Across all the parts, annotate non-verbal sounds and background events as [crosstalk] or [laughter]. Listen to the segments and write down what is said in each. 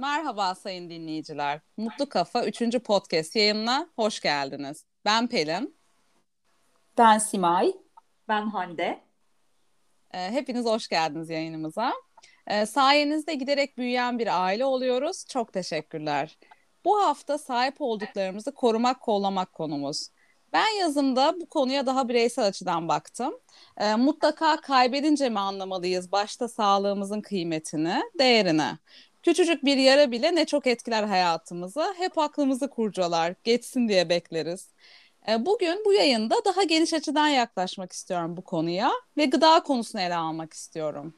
Merhaba sayın dinleyiciler. Mutlu Kafa 3. podcast yayınına hoş geldiniz. Ben Pelin. Ben Simay. Ben Hande. Ee, hepiniz hoş geldiniz yayınımıza. Ee, sayenizde giderek büyüyen bir aile oluyoruz. Çok teşekkürler. Bu hafta sahip olduklarımızı korumak, kollamak konumuz. Ben yazımda bu konuya daha bireysel açıdan baktım. E, mutlaka kaybedince mi anlamalıyız başta sağlığımızın kıymetini, değerini. Küçücük bir yara bile ne çok etkiler hayatımızı. Hep aklımızı kurcalar, geçsin diye bekleriz. E, bugün bu yayında daha geniş açıdan yaklaşmak istiyorum bu konuya ve gıda konusunu ele almak istiyorum.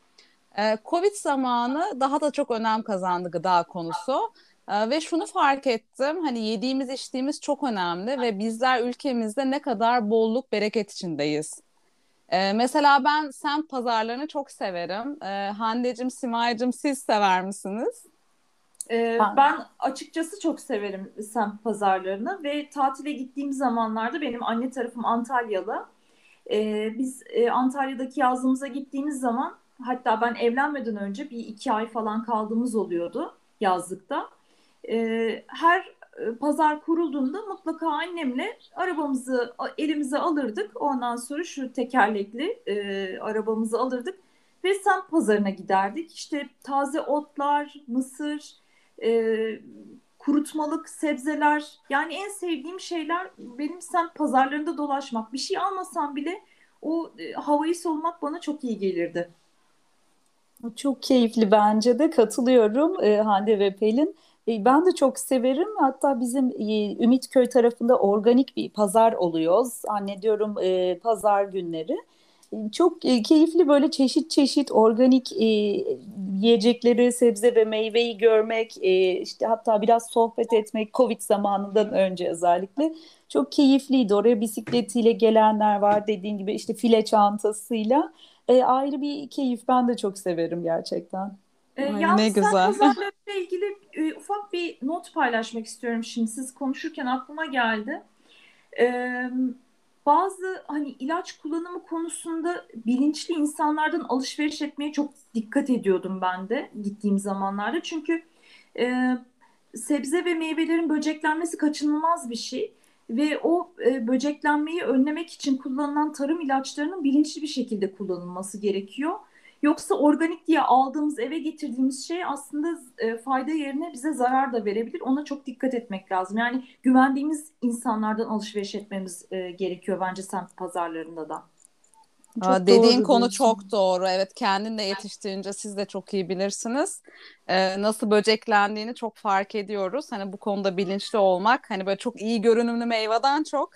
E, Covid zamanı daha da çok önem kazandı gıda konusu. Ee, ve şunu fark ettim hani yediğimiz içtiğimiz çok önemli ve bizler ülkemizde ne kadar bolluk bereket içindeyiz. Ee, mesela ben semt pazarlarını çok severim. Ee, Hande'cim, Simay'cım siz sever misiniz? Ee, ben açıkçası çok severim semt pazarlarını ve tatile gittiğim zamanlarda benim anne tarafım Antalyalı. Ee, biz e, Antalya'daki yazlığımıza gittiğimiz zaman hatta ben evlenmeden önce bir iki ay falan kaldığımız oluyordu yazlıkta e, her pazar kurulduğunda mutlaka annemle arabamızı elimize alırdık. Ondan sonra şu tekerlekli e, arabamızı alırdık ve semt pazarına giderdik. İşte taze otlar, mısır, e, kurutmalık sebzeler yani en sevdiğim şeyler benim semt pazarlarında dolaşmak. Bir şey almasam bile o e, havayı solumak bana çok iyi gelirdi. Çok keyifli bence de katılıyorum e, Hande ve Pelin. E, ben de çok severim. Hatta bizim e, Ümitköy tarafında organik bir pazar oluyor. Zannediyorum e, pazar günleri. Çok keyifli böyle çeşit çeşit organik yiyecekleri, sebze ve meyveyi görmek, işte hatta biraz sohbet etmek Covid zamanından önce özellikle çok keyifliydi. Oraya bisikletiyle gelenler var dediğin gibi işte file çantasıyla. ayrı bir keyif ben de çok severim gerçekten. E, Ay, ne güzel. pazarlarıyla ilgili e, ufak bir not paylaşmak istiyorum şimdi. Siz konuşurken aklıma geldi. E, bazı hani ilaç kullanımı konusunda bilinçli insanlardan alışveriş etmeye çok dikkat ediyordum ben de gittiğim zamanlarda. Çünkü e, sebze ve meyvelerin böceklenmesi kaçınılmaz bir şey ve o e, böceklenmeyi önlemek için kullanılan tarım ilaçlarının bilinçli bir şekilde kullanılması gerekiyor. Yoksa organik diye aldığımız eve getirdiğimiz şey aslında e, fayda yerine bize zarar da verebilir. Ona çok dikkat etmek lazım. Yani güvendiğimiz insanlardan alışveriş etmemiz e, gerekiyor bence semt pazarlarında da. Çok Aa, dediğin konu diyorsun. çok doğru. Evet kendinle yetiştirince siz de çok iyi bilirsiniz. Ee, nasıl böceklendiğini çok fark ediyoruz. Hani bu konuda bilinçli olmak hani böyle çok iyi görünümlü meyveden çok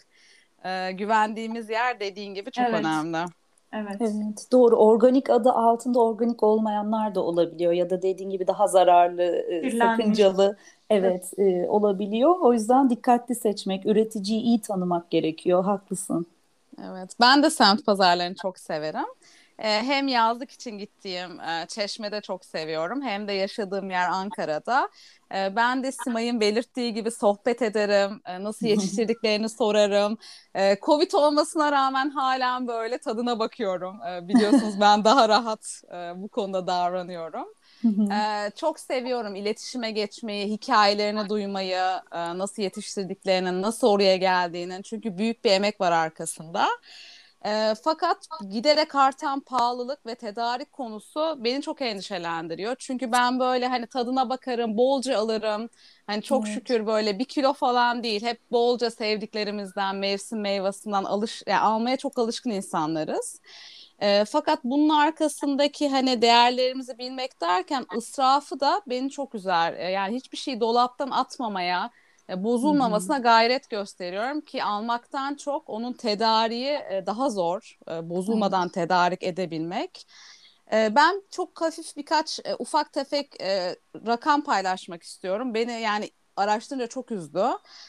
e, güvendiğimiz yer dediğin gibi çok evet. önemli. Evet. Evet, doğru. Organik adı altında organik olmayanlar da olabiliyor ya da dediğin gibi daha zararlı, e, sakıncalı evet, evet. E, olabiliyor. O yüzden dikkatli seçmek, üreticiyi iyi tanımak gerekiyor. Haklısın. Evet. Ben de semt pazarlarını çok severim. Ee, hem yazlık için gittiğim e, Çeşme'de çok seviyorum hem de yaşadığım yer Ankara'da. Ee, ben de Simay'ın belirttiği gibi sohbet ederim, e, nasıl yetiştirdiklerini sorarım. Ee, Covid olmasına rağmen halen böyle tadına bakıyorum. biliyorsunuz [laughs] ben daha rahat e, bu konuda davranıyorum. çok seviyorum iletişime geçmeyi, hikayelerini duymayı, nasıl yetiştirdiklerini, nasıl oraya geldiğini. Çünkü büyük bir emek var arkasında. E, fakat giderek artan pahalılık ve tedarik konusu beni çok endişelendiriyor. Çünkü ben böyle hani tadına bakarım, bolca alırım. Hani çok evet. şükür böyle bir kilo falan değil. Hep bolca sevdiklerimizden, mevsim meyvasından alış, yani almaya çok alışkın insanlarız. E, fakat bunun arkasındaki hani değerlerimizi bilmek derken ısrafı da beni çok üzer. Yani hiçbir şeyi dolaptan atmamaya, bozulmamasına gayret gösteriyorum ki almaktan çok onun tedariği e, daha zor. E, bozulmadan evet. tedarik edebilmek. Ben çok hafif birkaç ufak tefek rakam paylaşmak istiyorum. Beni yani araştırınca çok üzdü.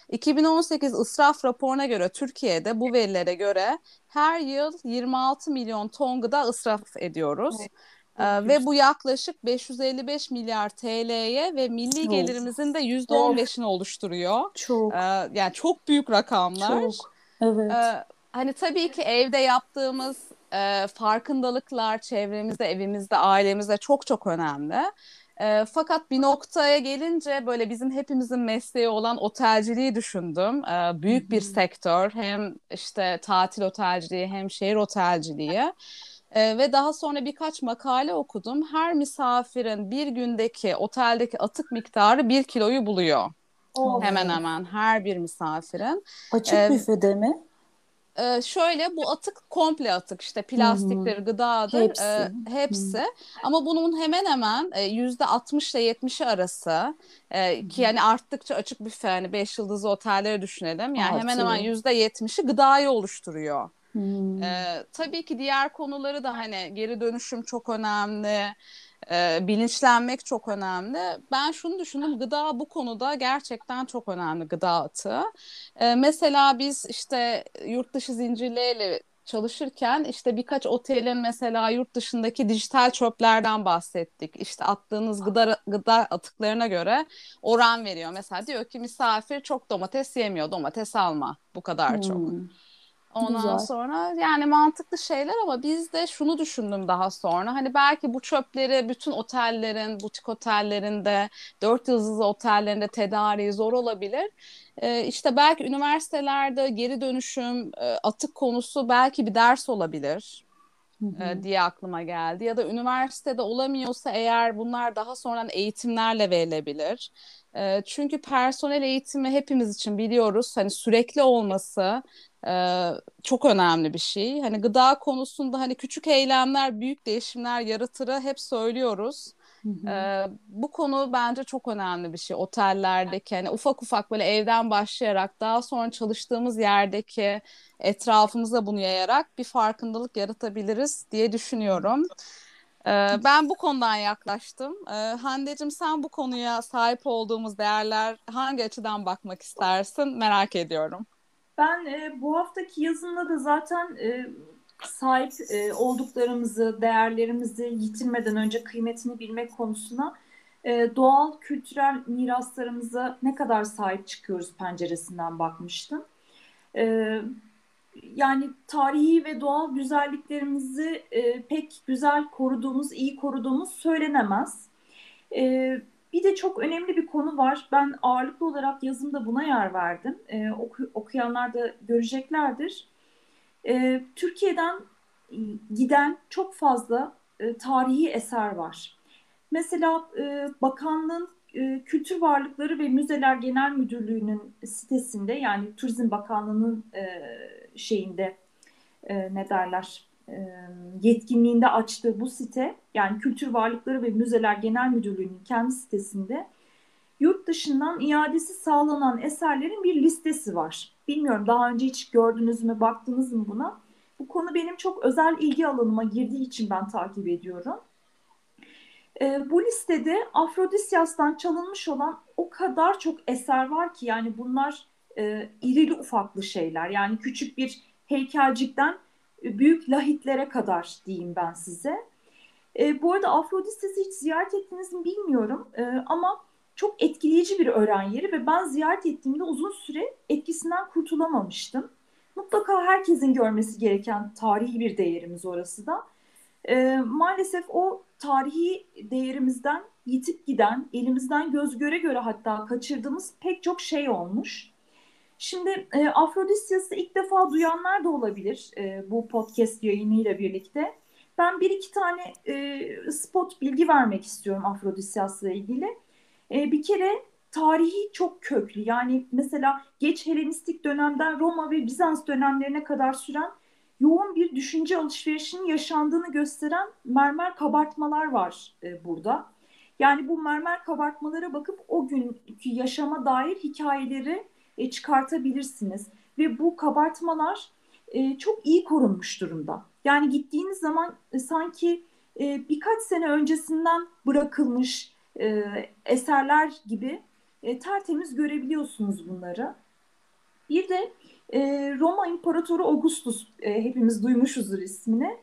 2018 ısraf raporuna göre Türkiye'de bu verilere göre her yıl 26 milyon ton gıda ısraf ediyoruz. Evet. Ee, ve bu yaklaşık 555 milyar TL'ye ve milli çok. gelirimizin de %15'ini oluşturuyor. Çok. Ee, yani çok büyük rakamlar. Çok. Evet. Ee, hani tabii ki evde yaptığımız e, farkındalıklar çevremizde, evimizde, ailemizde çok çok önemli. E, fakat bir noktaya gelince böyle bizim hepimizin mesleği olan otelciliği düşündüm. E, büyük bir sektör hem işte tatil otelciliği hem şehir otelciliği. E, ve daha sonra birkaç makale okudum. Her misafirin bir gündeki oteldeki atık miktarı bir kiloyu buluyor. Oh. Hemen hemen her bir misafirin. Açık ee, büfede mi? e, şöyle bu atık komple atık işte plastikleri, gıdadır hepsi. E, hepsi. Ama bunun hemen hemen yüzde 60 ile 70'i arası e, ki yani arttıkça açık büfe hani 5 yıldızlı otelleri düşünelim. Yani Artı. hemen hemen yüzde 70'i gıdayı oluşturuyor. Hmm. E, tabii ki diğer konuları da hani geri dönüşüm çok önemli e, bilinçlenmek çok önemli. Ben şunu düşündüm gıda bu konuda gerçekten çok önemli gıda atığı. E, mesela biz işte yurt dışı zincirleriyle çalışırken işte birkaç otelin mesela yurt dışındaki dijital çöplerden bahsettik. İşte attığınız gıda, gıda atıklarına göre oran veriyor. Mesela diyor ki misafir çok domates yemiyor. Domates alma bu kadar hmm. çok. Ondan Güzel. sonra yani mantıklı şeyler ama biz de şunu düşündüm daha sonra. Hani belki bu çöpleri bütün otellerin, butik otellerinde, dört yıldızlı otellerinde tedariği zor olabilir. Ee, işte belki üniversitelerde geri dönüşüm, e, atık konusu belki bir ders olabilir. Diye aklıma geldi. Ya da üniversitede olamıyorsa eğer bunlar daha sonradan eğitimlerle verilebilir. Çünkü personel eğitimi hepimiz için biliyoruz hani sürekli olması çok önemli bir şey. Hani gıda konusunda hani küçük eylemler büyük değişimler yaratır hep söylüyoruz. Hı bu konu bence çok önemli bir şey otellerdeki hani ufak ufak böyle evden başlayarak daha sonra çalıştığımız yerdeki etrafımıza bunu yayarak bir farkındalık yaratabiliriz diye düşünüyorum. ben bu konudan yaklaştım. Hande'cim sen bu konuya sahip olduğumuz değerler hangi açıdan bakmak istersin merak ediyorum. Ben e, bu haftaki yazımda da zaten e, sahip e, olduklarımızı, değerlerimizi yitirmeden önce kıymetini bilmek konusuna e, doğal kültürel miraslarımıza ne kadar sahip çıkıyoruz penceresinden bakmıştım. E, yani tarihi ve doğal güzelliklerimizi e, pek güzel koruduğumuz, iyi koruduğumuz söylenemez. E, bir de çok önemli bir konu var. Ben ağırlıklı olarak yazımda buna yer verdim. E, oku, okuyanlar da göreceklerdir. E, Türkiye'den giden çok fazla e, tarihi eser var. Mesela e, bakanlığın e, Kültür Varlıkları ve Müzeler Genel Müdürlüğü'nün sitesinde yani Turizm Bakanlığı'nın e, şeyinde e, ne derler yetkinliğinde açtığı bu site yani Kültür Varlıkları ve Müzeler Genel Müdürlüğü'nün kendi sitesinde yurt dışından iadesi sağlanan eserlerin bir listesi var. Bilmiyorum daha önce hiç gördünüz mü, baktınız mı buna? Bu konu benim çok özel ilgi alanıma girdiği için ben takip ediyorum. E, bu listede Afrodisyas'tan çalınmış olan o kadar çok eser var ki yani bunlar e, irili ufaklı şeyler. Yani küçük bir heykelcikten büyük lahitlere kadar diyeyim ben size. E, bu arada Afrodisyas'ı hiç ziyaret ettiniz mi bilmiyorum e, ama çok etkileyici bir öğren yeri ve ben ziyaret ettiğimde uzun süre etkisinden kurtulamamıştım. Mutlaka herkesin görmesi gereken tarihi bir değerimiz orası da. E, maalesef o tarihi değerimizden yitip giden, elimizden göz göre göre hatta kaçırdığımız pek çok şey olmuş. Şimdi e, Afrodisyas'ı ilk defa duyanlar da olabilir e, bu podcast yayınıyla birlikte. Ben bir iki tane e, spot bilgi vermek istiyorum Afrodisyas'la ilgili. E, bir kere tarihi çok köklü. Yani mesela geç Helenistik dönemden Roma ve Bizans dönemlerine kadar süren yoğun bir düşünce alışverişinin yaşandığını gösteren mermer kabartmalar var e, burada. Yani bu mermer kabartmalara bakıp o günkü yaşama dair hikayeleri e, çıkartabilirsiniz. Ve bu kabartmalar e, çok iyi korunmuş durumda. Yani gittiğiniz zaman e, sanki e, birkaç sene öncesinden bırakılmış e, eserler gibi e, tertemiz görebiliyorsunuz bunları. Bir de e, Roma İmparatoru Augustus e, hepimiz duymuşuzdur ismini.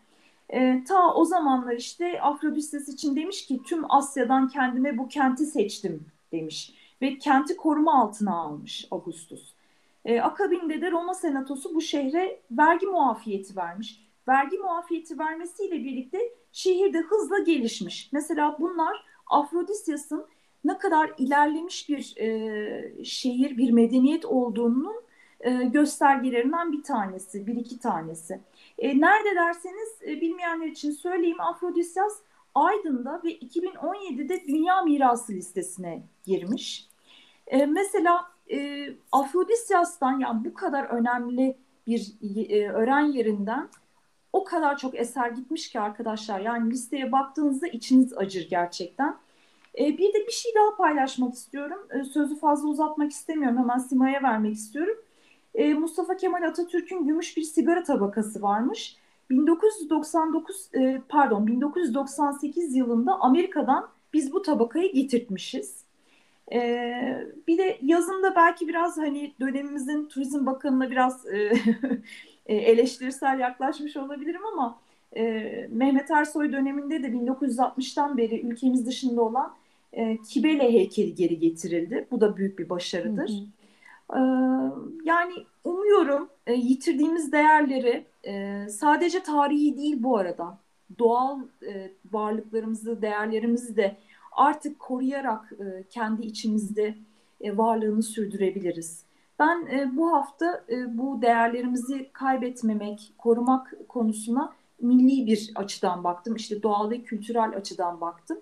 E, ta o zamanlar işte Afrodistes için demiş ki tüm Asya'dan kendime bu kenti seçtim demiş ve kenti koruma altına almış Augustus. E, akabinde de Roma Senatosu bu şehre vergi muafiyeti vermiş. Vergi muafiyeti vermesiyle birlikte şehirde hızla gelişmiş. Mesela bunlar Afrodisyas'ın ne kadar ilerlemiş bir e, şehir, bir medeniyet olduğunun e, göstergelerinden bir tanesi, bir iki tanesi. E, nerede derseniz e, bilmeyenler için söyleyeyim Afrodisyas Aydın'da ve 2017'de Dünya Mirası listesine girmiş. E, mesela e, Afrodisyas'tan yani bu kadar önemli bir e, öğren yerinden o kadar çok eser gitmiş ki arkadaşlar. Yani listeye baktığınızda içiniz acır gerçekten. E, bir de bir şey daha paylaşmak istiyorum. E, sözü fazla uzatmak istemiyorum. Hemen Sima'ya vermek istiyorum. E, Mustafa Kemal Atatürk'ün gümüş bir sigara tabakası varmış. 1999 e, pardon 1998 yılında Amerika'dan biz bu tabakayı getirtmişiz. Ee, bir de yazında belki biraz hani dönemimizin Turizm Bakanı'na biraz e, [laughs] e, eleştirisel yaklaşmış olabilirim ama e, Mehmet Ersoy döneminde de 1960'tan beri ülkemiz dışında olan e, Kibele heykeli geri getirildi. Bu da büyük bir başarıdır. Hı hı. E, yani umuyorum e, yitirdiğimiz değerleri e, sadece tarihi değil bu arada doğal e, varlıklarımızı, değerlerimizi de artık koruyarak kendi içimizde varlığını sürdürebiliriz. Ben e, bu hafta e, bu değerlerimizi kaybetmemek, korumak konusuna milli bir açıdan baktım. İşte doğal ve kültürel açıdan baktım.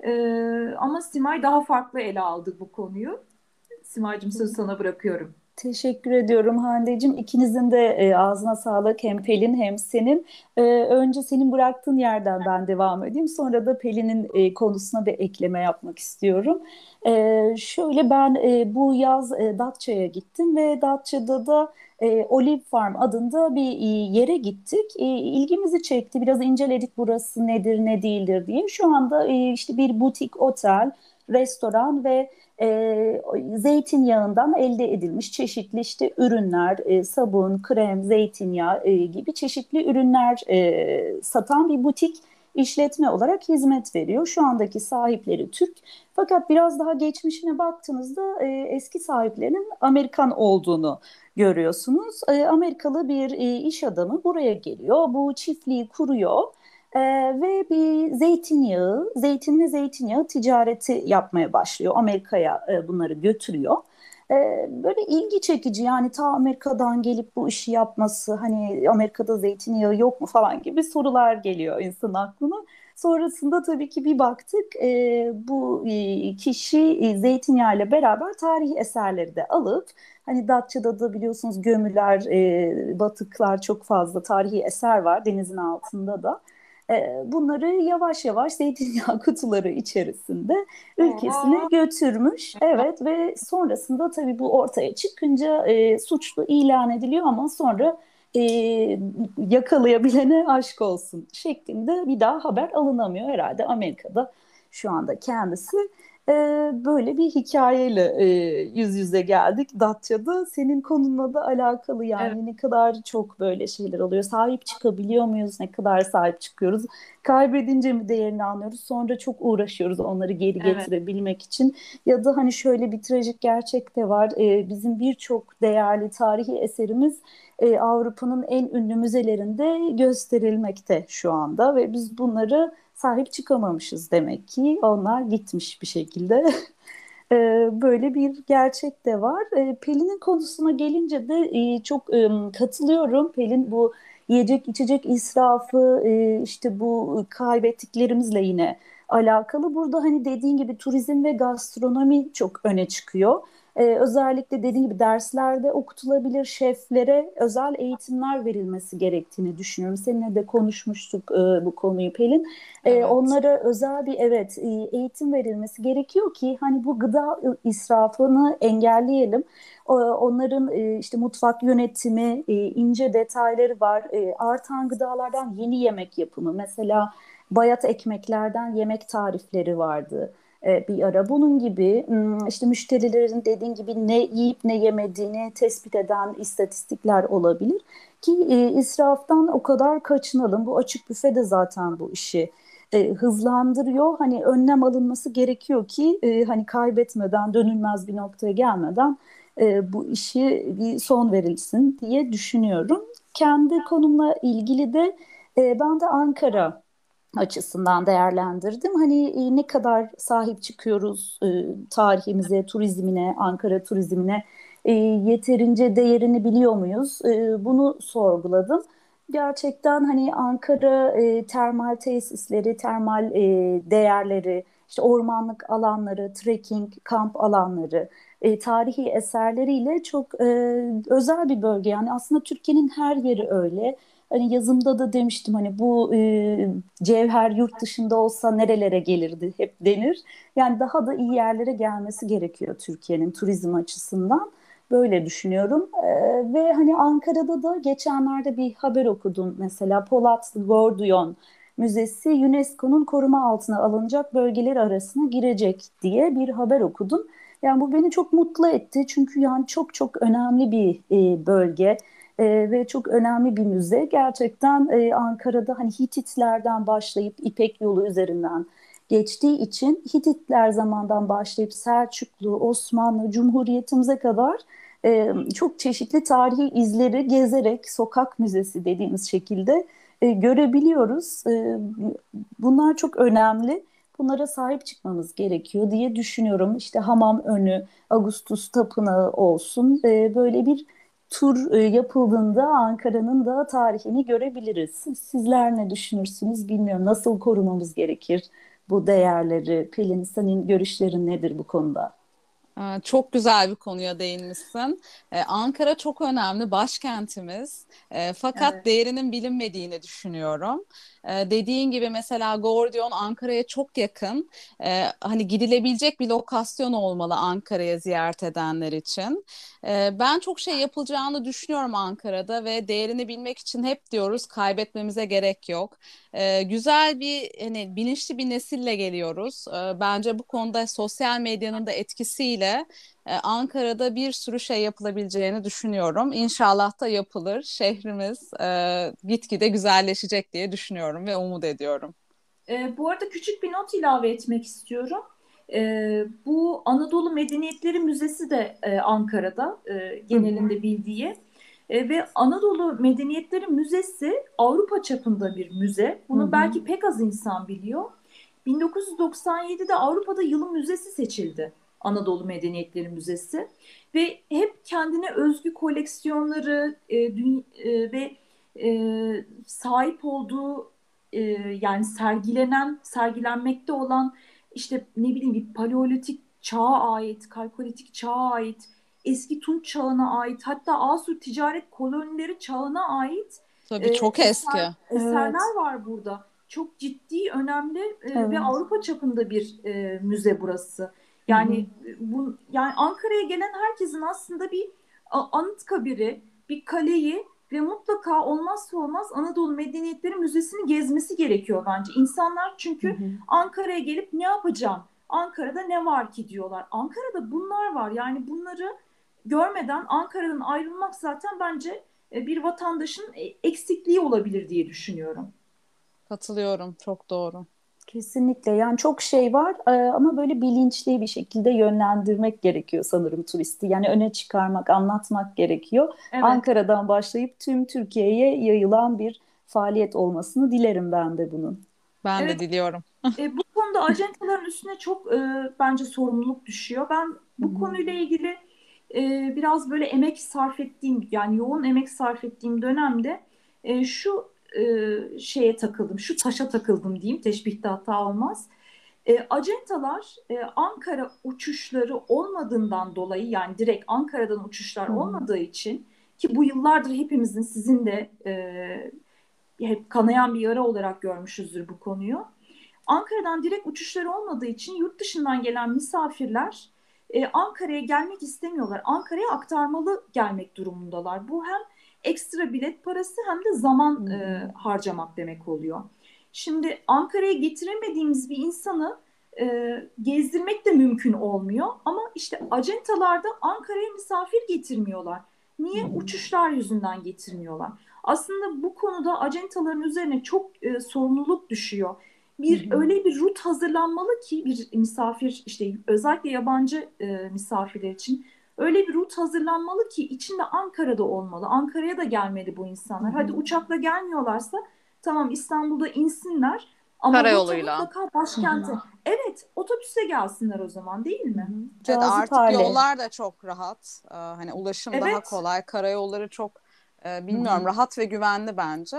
E, ama Simay daha farklı ele aldı bu konuyu. Simay'cığım sözü sana bırakıyorum. Teşekkür ediyorum Hande'cim. İkinizin de e, ağzına sağlık hem Pelin hem senin. E, önce senin bıraktığın yerden ben devam edeyim. Sonra da Pelin'in e, konusuna bir ekleme yapmak istiyorum. E, şöyle ben e, bu yaz e, Datça'ya gittim ve Datça'da da e, Olive Farm adında bir e, yere gittik. E, ilgimizi çekti. Biraz inceledik burası nedir ne değildir diye. Şu anda e, işte bir butik otel, restoran ve e, zeytinyağından elde edilmiş çeşitli işte ürünler, e, sabun, krem, zeytinyağı e, gibi çeşitli ürünler e, satan bir butik işletme olarak hizmet veriyor. Şu andaki sahipleri Türk. Fakat biraz daha geçmişine baktığınızda e, eski sahiplerinin Amerikan olduğunu görüyorsunuz. E, Amerikalı bir e, iş adamı buraya geliyor. Bu çiftliği kuruyor ee, ve bir zeytinyağı, zeytin ve zeytinyağı ticareti yapmaya başlıyor. Amerika'ya e, bunları götürüyor. Ee, böyle ilgi çekici yani ta Amerika'dan gelip bu işi yapması hani Amerika'da zeytinyağı yok mu falan gibi sorular geliyor insan aklına. Sonrasında tabii ki bir baktık e, bu e, kişi e, zeytinyağı ile beraber tarihi eserleri de alıp hani Datça'da da biliyorsunuz gömüler, e, batıklar çok fazla tarihi eser var denizin altında da. Bunları yavaş yavaş zeytinyağı [laughs] kutuları içerisinde ülkesine götürmüş. Evet ve sonrasında tabii bu ortaya çıkınca e, suçlu ilan ediliyor ama sonra e, yakalayabilene aşk olsun şeklinde bir daha haber alınamıyor. Herhalde Amerika'da şu anda kendisi e, böyle bir hikayeyle e, yüz yüze geldik Datça'da. Senin konunla da alakalı yani evet. ne kadar çok böyle şeyler oluyor. Sahip çıkabiliyor muyuz? Ne kadar sahip çıkıyoruz? Kaybedince mi değerini anlıyoruz? Sonra çok uğraşıyoruz onları geri getirebilmek evet. için. Ya da hani şöyle bir trajik gerçek de var. E, bizim birçok değerli tarihi eserimiz e, Avrupa'nın en ünlü müzelerinde gösterilmekte şu anda ve biz bunları sahip çıkamamışız demek ki. Onlar gitmiş bir şekilde. [laughs] Ee, böyle bir gerçek de var. Ee, Pelin'in konusuna gelince de e, çok katılıyorum. Pelin bu yiyecek içecek israfı e, işte bu kaybettiklerimizle yine alakalı. Burada hani dediğin gibi turizm ve gastronomi çok öne çıkıyor. Ee, özellikle dediğim gibi derslerde okutulabilir şeflere özel eğitimler verilmesi gerektiğini düşünüyorum. Seninle de konuşmuştuk e, bu konuyu Pelin. Ee, evet. Onlara özel bir evet e, eğitim verilmesi gerekiyor ki hani bu gıda israfını engelleyelim. Onların e, işte mutfak yönetimi, e, ince detayları var. Artan gıdalardan yeni yemek yapımı mesela bayat ekmeklerden yemek tarifleri vardı e, bir ara. Bunun gibi işte müşterilerin dediğin gibi ne yiyip ne yemediğini tespit eden istatistikler olabilir. Ki e, israftan o kadar kaçınalım. Bu açık büfe de zaten bu işi e, hızlandırıyor. Hani önlem alınması gerekiyor ki e, hani kaybetmeden dönülmez bir noktaya gelmeden e, bu işi bir son verilsin diye düşünüyorum. Kendi konumla ilgili de e, ben de Ankara açısından değerlendirdim. Hani e, ne kadar sahip çıkıyoruz e, tarihimize, turizmine, Ankara turizmine e, yeterince değerini biliyor muyuz? E, bunu sorguladım. Gerçekten hani Ankara e, termal tesisleri, termal e, değerleri, işte ormanlık alanları, trekking, kamp alanları, e, tarihi eserleriyle çok e, özel bir bölge. Yani aslında Türkiye'nin her yeri öyle. Hani yazımda da demiştim hani bu e, cevher yurt dışında olsa nerelere gelirdi hep denir. Yani daha da iyi yerlere gelmesi gerekiyor Türkiye'nin turizm açısından. Böyle düşünüyorum. Ee, ve hani Ankara'da da geçenlerde bir haber okudum. Mesela Polatlı Gordiyon Müzesi UNESCO'nun koruma altına alınacak bölgeler arasına girecek diye bir haber okudum. Yani bu beni çok mutlu etti. Çünkü yani çok çok önemli bir e, bölge e, ve çok önemli bir müze. Gerçekten e, Ankara'da hani Hititlerden başlayıp İpek yolu üzerinden geçtiği için Hititler zamandan başlayıp Selçuklu, Osmanlı, Cumhuriyetimize kadar e, çok çeşitli tarihi izleri gezerek sokak müzesi dediğimiz şekilde e, görebiliyoruz. E, bunlar çok önemli. Bunlara sahip çıkmamız gerekiyor diye düşünüyorum. İşte hamam önü, Ağustos Tapınağı olsun. E, böyle bir tur e, yapıldığında Ankara'nın da tarihini görebiliriz. Sizler ne düşünürsünüz bilmiyorum. Nasıl korumamız gerekir bu değerleri? Pelin senin görüşlerin nedir bu konuda? Ee, çok güzel bir konuya değinmişsin. Ee, Ankara çok önemli, başkentimiz. Ee, fakat evet. değerinin bilinmediğini düşünüyorum. Dediğin gibi mesela Gordion Ankara'ya çok yakın. Hani gidilebilecek bir lokasyon olmalı Ankara'ya ziyaret edenler için. Ben çok şey yapılacağını düşünüyorum Ankara'da ve değerini bilmek için hep diyoruz kaybetmemize gerek yok. Güzel bir hani bilinçli bir nesille geliyoruz. Bence bu konuda sosyal medyanın da etkisiyle e, Ankara'da bir sürü şey yapılabileceğini düşünüyorum. İnşallah da yapılır. Şehrimiz e, gitgide güzelleşecek diye düşünüyorum ve umut ediyorum. E, bu arada küçük bir not ilave etmek istiyorum. E, bu Anadolu Medeniyetleri Müzesi de e, Ankara'da e, genelinde bildiği. E, ve Anadolu Medeniyetleri Müzesi Avrupa çapında bir müze. Bunu hı hı. belki pek az insan biliyor. 1997'de Avrupa'da yılın müzesi seçildi. Anadolu Medeniyetleri Müzesi ve hep kendine özgü koleksiyonları e, dün, e, ve e, sahip olduğu e, yani sergilenen, sergilenmekte olan işte ne bileyim bir paleolitik çağa ait, kalkolitik çağa ait, eski Tunç çağına ait, hatta Asur ticaret kolonileri çağına ait Tabii e, çok eski. Eserler evet. var burada. Çok ciddi, önemli e, evet. ve Avrupa çapında bir e, müze burası. Yani Hı-hı. bu yani Ankara'ya gelen herkesin aslında bir anıt kabiri, bir kaleyi ve mutlaka olmazsa olmaz Anadolu Medeniyetleri Müzesi'ni gezmesi gerekiyor bence. İnsanlar çünkü Ankara'ya gelip ne yapacağım? Ankara'da ne var ki diyorlar. Ankara'da bunlar var. Yani bunları görmeden Ankara'dan ayrılmak zaten bence e, bir vatandaşın e, eksikliği olabilir diye düşünüyorum. Katılıyorum. Çok doğru. Kesinlikle yani çok şey var e, ama böyle bilinçli bir şekilde yönlendirmek gerekiyor sanırım turisti. Yani öne çıkarmak, anlatmak gerekiyor. Evet. Ankara'dan başlayıp tüm Türkiye'ye yayılan bir faaliyet olmasını dilerim ben de bunun. Ben evet. de diliyorum. e, bu konuda ajantaların üstüne çok e, bence sorumluluk düşüyor. Ben bu Hı-hı. konuyla ilgili e, biraz böyle emek sarf ettiğim yani yoğun emek sarf ettiğim dönemde e, şu e, şeye takıldım, şu taşa takıldım diyeyim, teşbihte hata olmaz. E, acentalar e, Ankara uçuşları olmadığından dolayı yani direkt Ankara'dan uçuşlar hmm. olmadığı için ki bu yıllardır hepimizin sizin de e, hep kanayan bir yara olarak görmüşüzdür bu konuyu. Ankara'dan direkt uçuşları olmadığı için yurt dışından gelen misafirler e, Ankara'ya gelmek istemiyorlar. Ankara'ya aktarmalı gelmek durumundalar. Bu hem ekstra bilet parası hem de zaman e, harcamak demek oluyor. Şimdi Ankara'ya getiremediğimiz bir insanı e, gezdirmek de mümkün olmuyor. Ama işte acentalarda Ankara'ya misafir getirmiyorlar. Niye? Uçuşlar yüzünden getirmiyorlar. Aslında bu konuda acentaların üzerine çok e, sorumluluk düşüyor. Bir hı. öyle bir rut hazırlanmalı ki bir misafir işte özellikle yabancı e, misafirler için öyle bir rut hazırlanmalı ki içinde Ankara'da olmalı. Ankara'ya da gelmedi bu insanlar. Hadi uçakla gelmiyorlarsa tamam İstanbul'da insinler Ama Karayoluyla. mutlaka başkente. Hı-hı. Evet otobüse gelsinler o zaman değil mi? Evet artık hale. yollar da çok rahat. Ee, hani ulaşım evet. daha kolay. Karayolları çok e, bilmiyorum Hı-hı. rahat ve güvenli bence.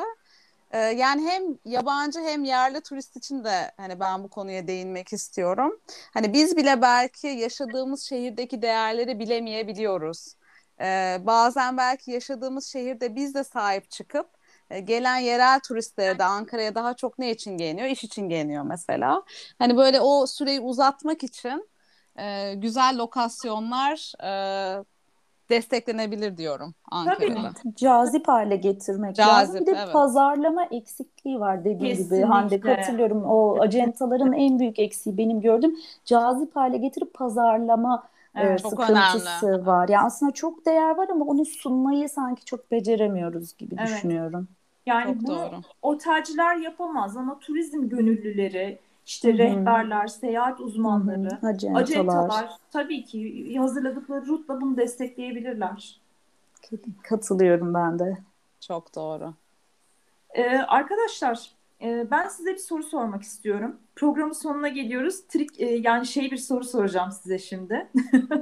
Ee, yani hem yabancı hem yerli turist için de hani ben bu konuya değinmek istiyorum. Hani biz bile belki yaşadığımız şehirdeki değerleri bilemeyebiliyoruz. Ee, bazen belki yaşadığımız şehirde biz de sahip çıkıp e, gelen yerel turistlere de Ankara'ya daha çok ne için geliyor? İş için geliyor mesela. Hani böyle o süreyi uzatmak için e, güzel lokasyonlar e, desteklenebilir diyorum Ankara'da. Tabii cazip hale getirmek cazip, lazım. Bir de evet. pazarlama eksikliği var dediğim Kesinlikle. gibi. Hande katılıyorum. O acentaların en büyük eksiği benim gördüm. Cazip hale getirip pazarlama evet, e, sıkıntısı önemli. var. Yani aslında çok değer var ama onu sunmayı sanki çok beceremiyoruz gibi evet. düşünüyorum. Yani çok bunu doğru. otelciler yapamaz ama turizm gönüllüleri, işte Hı-hı. rehberler, seyahat uzmanları, Hı-hı. acentalar. acentalar tabii ki hazırladıkları rutla bunu destekleyebilirler. Katılıyorum ben de. Çok doğru. Ee, arkadaşlar e, ben size bir soru sormak istiyorum. Programın sonuna geliyoruz. Trik e, yani şey bir soru soracağım size şimdi.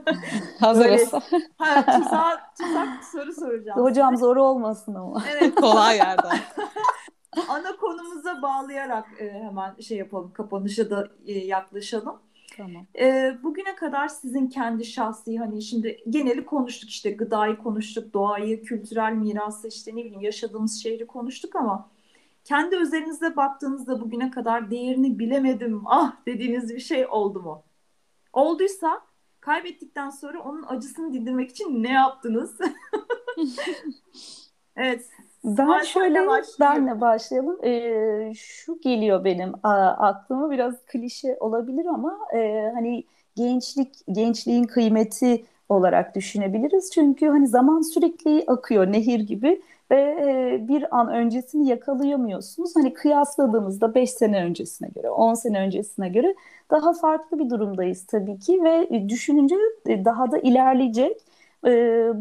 [laughs] Hazırız. ha, tuzak, tuzak soru soracağım. Hocam size. zor olmasın ama. Evet. Kolay yerden. [laughs] ana konumuza bağlayarak e, hemen şey yapalım, kapanışa da e, yaklaşalım. Tamam. E, bugüne kadar sizin kendi şahsi hani şimdi geneli konuştuk işte gıdayı konuştuk, doğayı, kültürel mirası işte ne bileyim yaşadığımız şehri konuştuk ama kendi özelinize baktığınızda bugüne kadar değerini bilemedim ah dediğiniz bir şey oldu mu? Olduysa kaybettikten sonra onun acısını dindirmek için ne yaptınız? [laughs] evet ben Ay, şöyle benle başlayalım. Ee, şu geliyor benim a, aklıma biraz klişe olabilir ama e, hani gençlik gençliğin kıymeti olarak düşünebiliriz. Çünkü hani zaman sürekli akıyor nehir gibi ve e, bir an öncesini yakalayamıyorsunuz. Hani kıyasladığımızda 5 sene öncesine göre, 10 sene öncesine göre daha farklı bir durumdayız tabii ki ve düşününce daha da ilerleyecek e,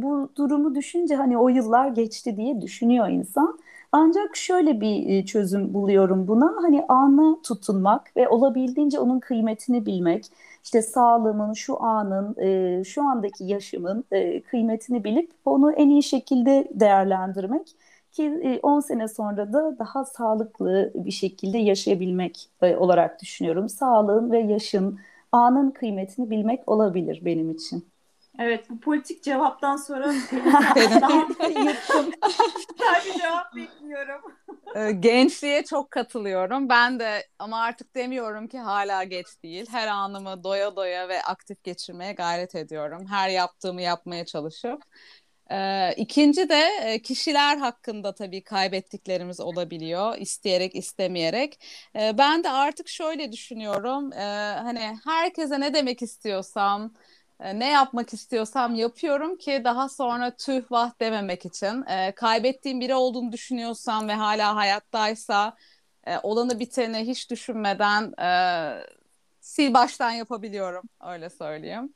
bu durumu düşünce hani o yıllar geçti diye düşünüyor insan. Ancak şöyle bir e, çözüm buluyorum buna. Hani ana tutunmak ve olabildiğince onun kıymetini bilmek. İşte sağlığımın, şu anın, e, şu andaki yaşımın e, kıymetini bilip onu en iyi şekilde değerlendirmek ki 10 sene sonra da daha sağlıklı bir şekilde yaşayabilmek olarak düşünüyorum. Sağlığın ve yaşın, anın kıymetini bilmek olabilir benim için. Evet bu politik cevaptan sonra [laughs] daha bir cevap bekliyorum. Ee, gençliğe çok katılıyorum. Ben de ama artık demiyorum ki hala geç değil. Her anımı doya doya ve aktif geçirmeye gayret ediyorum. Her yaptığımı yapmaya çalışıp. Ee, ikinci de e, kişiler hakkında tabii kaybettiklerimiz olabiliyor isteyerek istemeyerek. Ee, ben de artık şöyle düşünüyorum hani herkese ne demek istiyorsam ne yapmak istiyorsam yapıyorum ki daha sonra tüh vah dememek için. E, kaybettiğim biri olduğunu düşünüyorsam ve hala hayattaysa e, olanı biteni hiç düşünmeden e, sil baştan yapabiliyorum öyle söyleyeyim.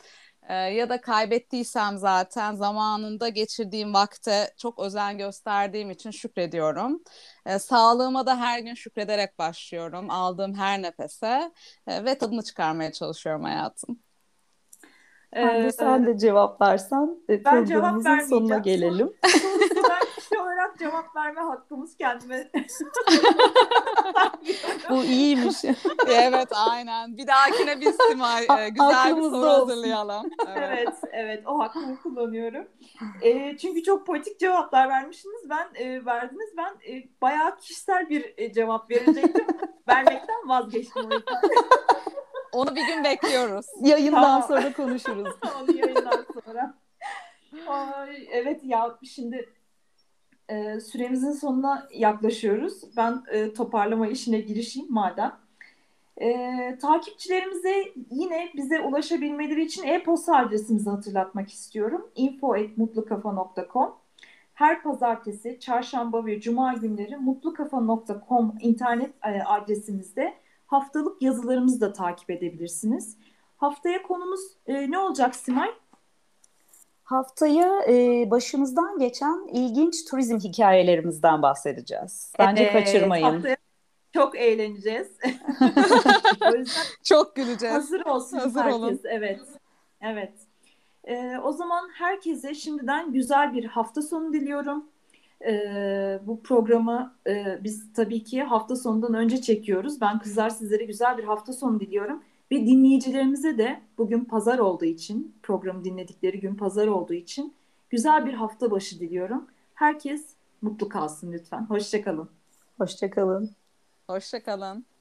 E, ya da kaybettiysem zaten zamanında geçirdiğim vakte çok özen gösterdiğim için şükrediyorum. E, sağlığıma da her gün şükrederek başlıyorum aldığım her nefese e, ve tadını çıkarmaya çalışıyorum hayatım. Ee, sen de cevap versen e, programımızın sonuna gelelim. [laughs] ben kişi olarak cevap verme hakkımız kendime. [laughs] Bu iyiymiş. [laughs] evet aynen. Bir dahakine biz Simay e, güzel bir soru hazırlayalım. Evet. evet evet o hakkımı kullanıyorum. E, çünkü çok politik cevaplar vermişsiniz. Ben e, verdiniz. Ben e, bayağı kişisel bir e, cevap verecektim. Vermekten vazgeçtim. Onu bir gün bekliyoruz. [laughs] Yayından tamam. sonra konuşuruz. [laughs] Onu yayından sonra. Ay, evet ya şimdi e, süremizin sonuna yaklaşıyoruz. Ben e, toparlama işine girişeyim madem. E, takipçilerimize yine bize ulaşabilmeleri için e-posta adresimizi hatırlatmak istiyorum. info.mutlukafa.com Her pazartesi, çarşamba ve cuma günleri mutlukafa.com internet e, adresimizde haftalık yazılarımızı da takip edebilirsiniz. Haftaya konumuz e, ne olacak Simay? Haftaya e, başımızdan geçen ilginç turizm hikayelerimizden bahsedeceğiz. Bence evet, kaçırmayın. Haftaya Çok eğleneceğiz. [laughs] o yüzden çok güleceğiz. Hazır olsun hazır herkes. Olun. Evet. Evet. Ee, o zaman herkese şimdiden güzel bir hafta sonu diliyorum. Ee, bu programı e, biz tabii ki hafta sonundan önce çekiyoruz. Ben kızlar sizlere güzel bir hafta sonu diliyorum. Ve dinleyicilerimize de bugün pazar olduğu için, programı dinledikleri gün pazar olduğu için güzel bir hafta başı diliyorum. Herkes mutlu kalsın lütfen. Hoşçakalın. Hoşçakalın. Hoşçakalın.